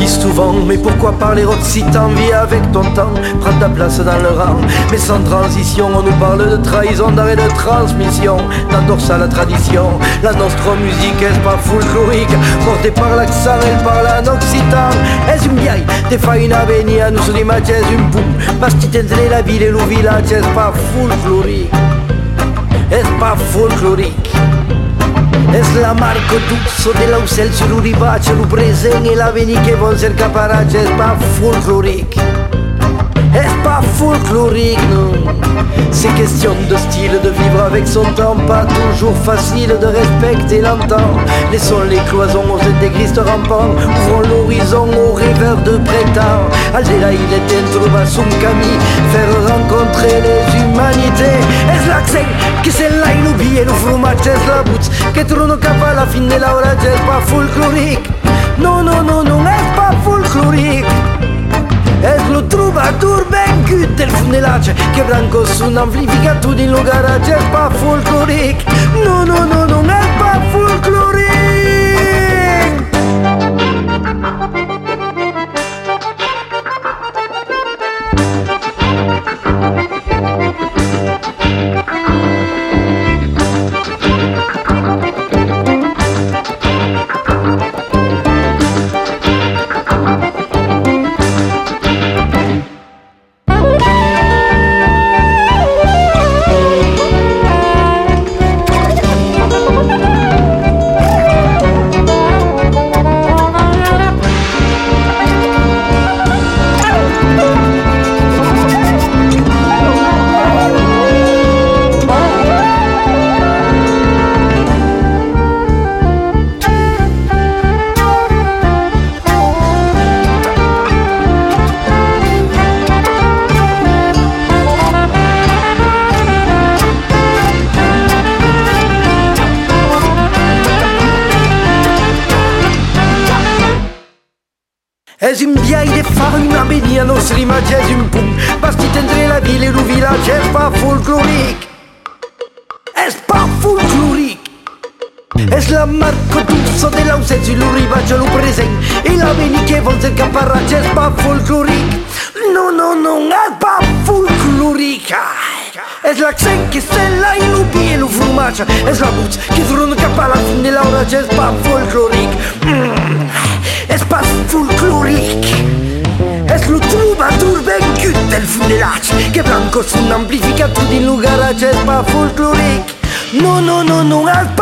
dis souvent, mais pourquoi parler occitan Vie avec ton temps, prends ta place dans le rang. Mais sans transition, on nous parle de trahison, d'arrêt de transmission. T'endors ça la tradition, la nostro musique, est pas folklorique Portée par l'accent, elle parle en occitan. Es un viaille, te fa una venia, nous es un boom. Bastite entre la ville et le village, est pas folklorique? Est pas folklorique? Es la marco tuxo de l'ausel sur l'uribace, le présent et l'avenir qui vont ser caparatge, es pas folklorique. Es pas folklorique, non. C'est question de style, de vivre avec son temps, pas toujours facile de respecter l'entend. Laissons les cloisons aux intégristes rampants, ouvrons l'horizon aux rêveurs de printemps. Algéra, il est va son cami, faire rencontrer les humanités. Che trono capa alla fine de la hora del pa No, no, no, non è il pa È lo troubadour ben good del funelace Che branco su un amplificato di lugar a del folcloric No, no, no, non è pa folcloric Es un vieil de fan a venir a nos rimatges un pum. Pas qui tendré la ville et le village es pas folklorique Es pas folklorique Es la marca dulce de la ausencia y lo ribacho lo present. Y la veni que vols el caparrache es pas folklorique No, no, no, es pas folklorique Es la accent que stella y lo pie lo fumacha Es la buts que es ronca pa la fin de la hora es pas folklorique Flutrubatur ben cât telfunelat Că blancos un amplificato di lugara cel pa folcloric no no no no alt